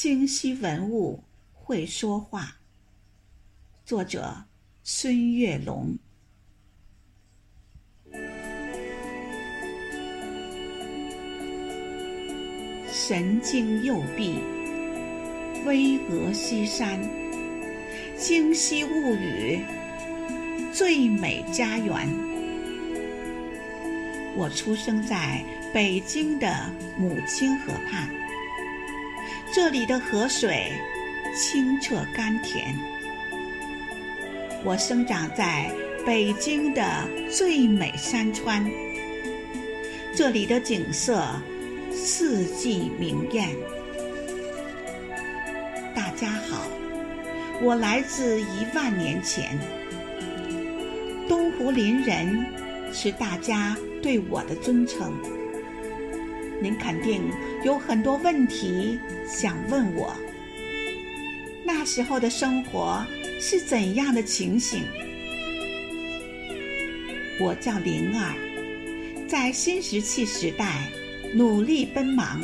京西文物会说话。作者：孙月龙。神经右臂，巍峨西山，京西物语，最美家园。我出生在北京的母亲河畔，这里的河水清澈甘甜。我生长在北京的最美山川，这里的景色四季明艳。大家好，我来自一万年前，东湖林人是大家。对我的尊称，您肯定有很多问题想问我。那时候的生活是怎样的情形？我叫灵儿，在新石器时代努力奔忙。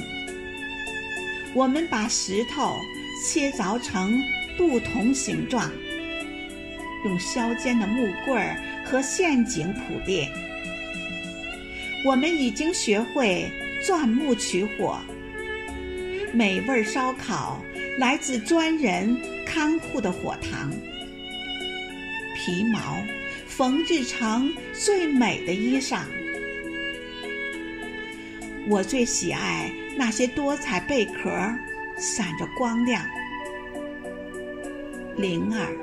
我们把石头切凿成不同形状，用削尖的木棍儿和陷阱捕猎。我们已经学会钻木取火，美味烧烤来自专人看护的火塘。皮毛缝制成最美的衣裳。我最喜爱那些多彩贝壳，闪着光亮。灵儿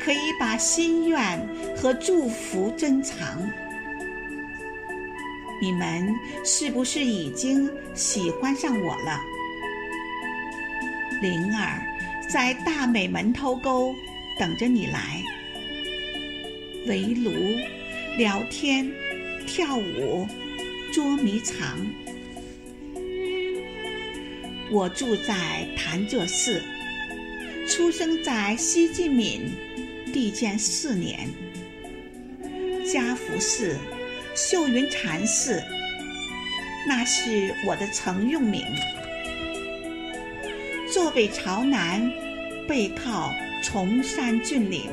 可以把心愿和祝福珍藏。你们是不是已经喜欢上我了？灵儿在大美门头沟等着你来，围炉、聊天、跳舞、捉迷藏。我住在潭柘寺，出生在西晋敏帝建四年，嘉福寺。秀云禅寺，那是我的曾用名。坐北朝南，背靠崇山峻岭，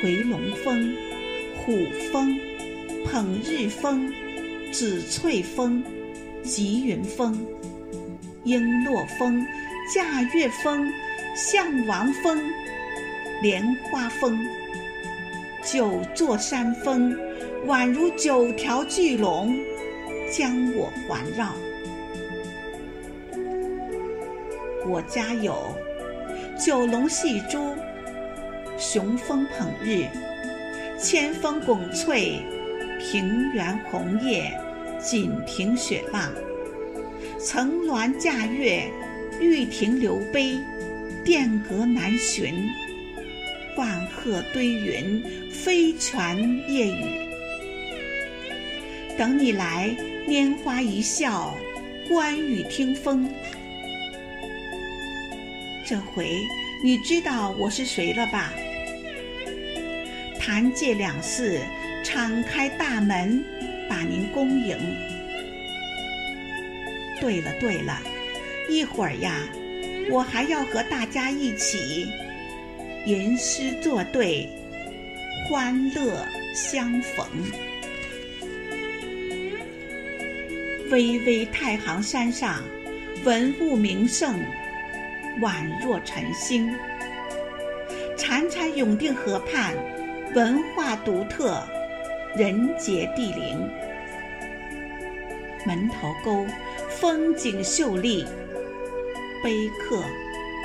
回龙峰、虎峰、捧日峰、紫翠峰、吉云峰、璎珞峰、驾月峰、象王峰、莲花峰。九座山峰宛如九条巨龙，将我环绕。我家有九龙戏珠、雄风捧日、千峰拱翠、平原红叶、锦屏雪浪、层峦架月、玉亭流杯、殿阁南巡。万鹤堆云，飞泉夜雨。等你来，拈花一笑，观雨听风。这回你知道我是谁了吧？潭柘两寺敞开大门，把您恭迎。对了对了，一会儿呀，我还要和大家一起。吟诗作对，欢乐相逢。巍巍太行山上，文物名胜，宛若晨星；潺潺永定河畔，文化独特，人杰地灵。门头沟风景秀丽，碑刻、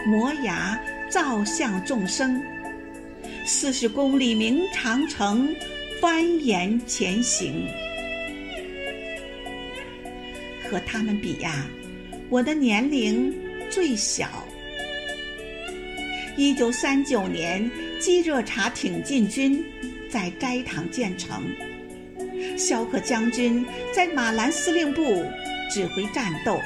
摩崖。照向众生，四十公里明长城蜿蜒前行。和他们比呀，我的年龄最小。一九三九年，基热察挺进军在斋堂建成，萧克将军在马兰司令部指挥战斗，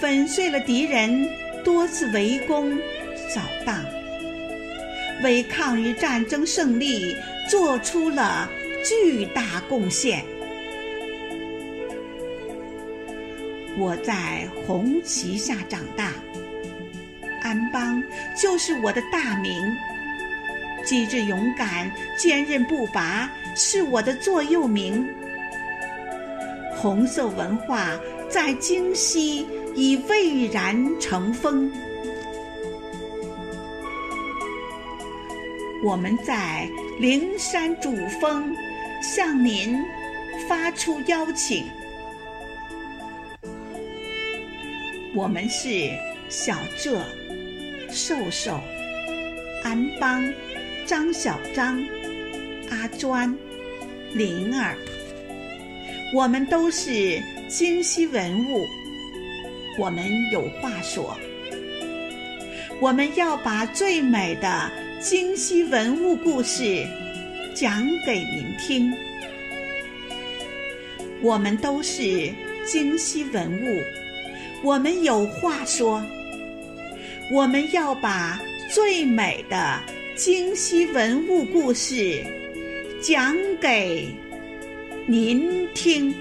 粉碎了敌人多次围攻。扫荡，为抗日战争胜利做出了巨大贡献。我在红旗下长大，安邦就是我的大名。机智勇敢、坚韧不拔是我的座右铭。红色文化在京西已蔚然成风。我们在灵山主峰向您发出邀请。我们是小浙、瘦瘦、安邦。张小张、阿专、灵儿，我们都是京西文物，我们有话说。我们要把最美的京西文物故事讲给您听。我们都是京西文物，我们有话说。我们要把最美的。京西文物故事，讲给您听。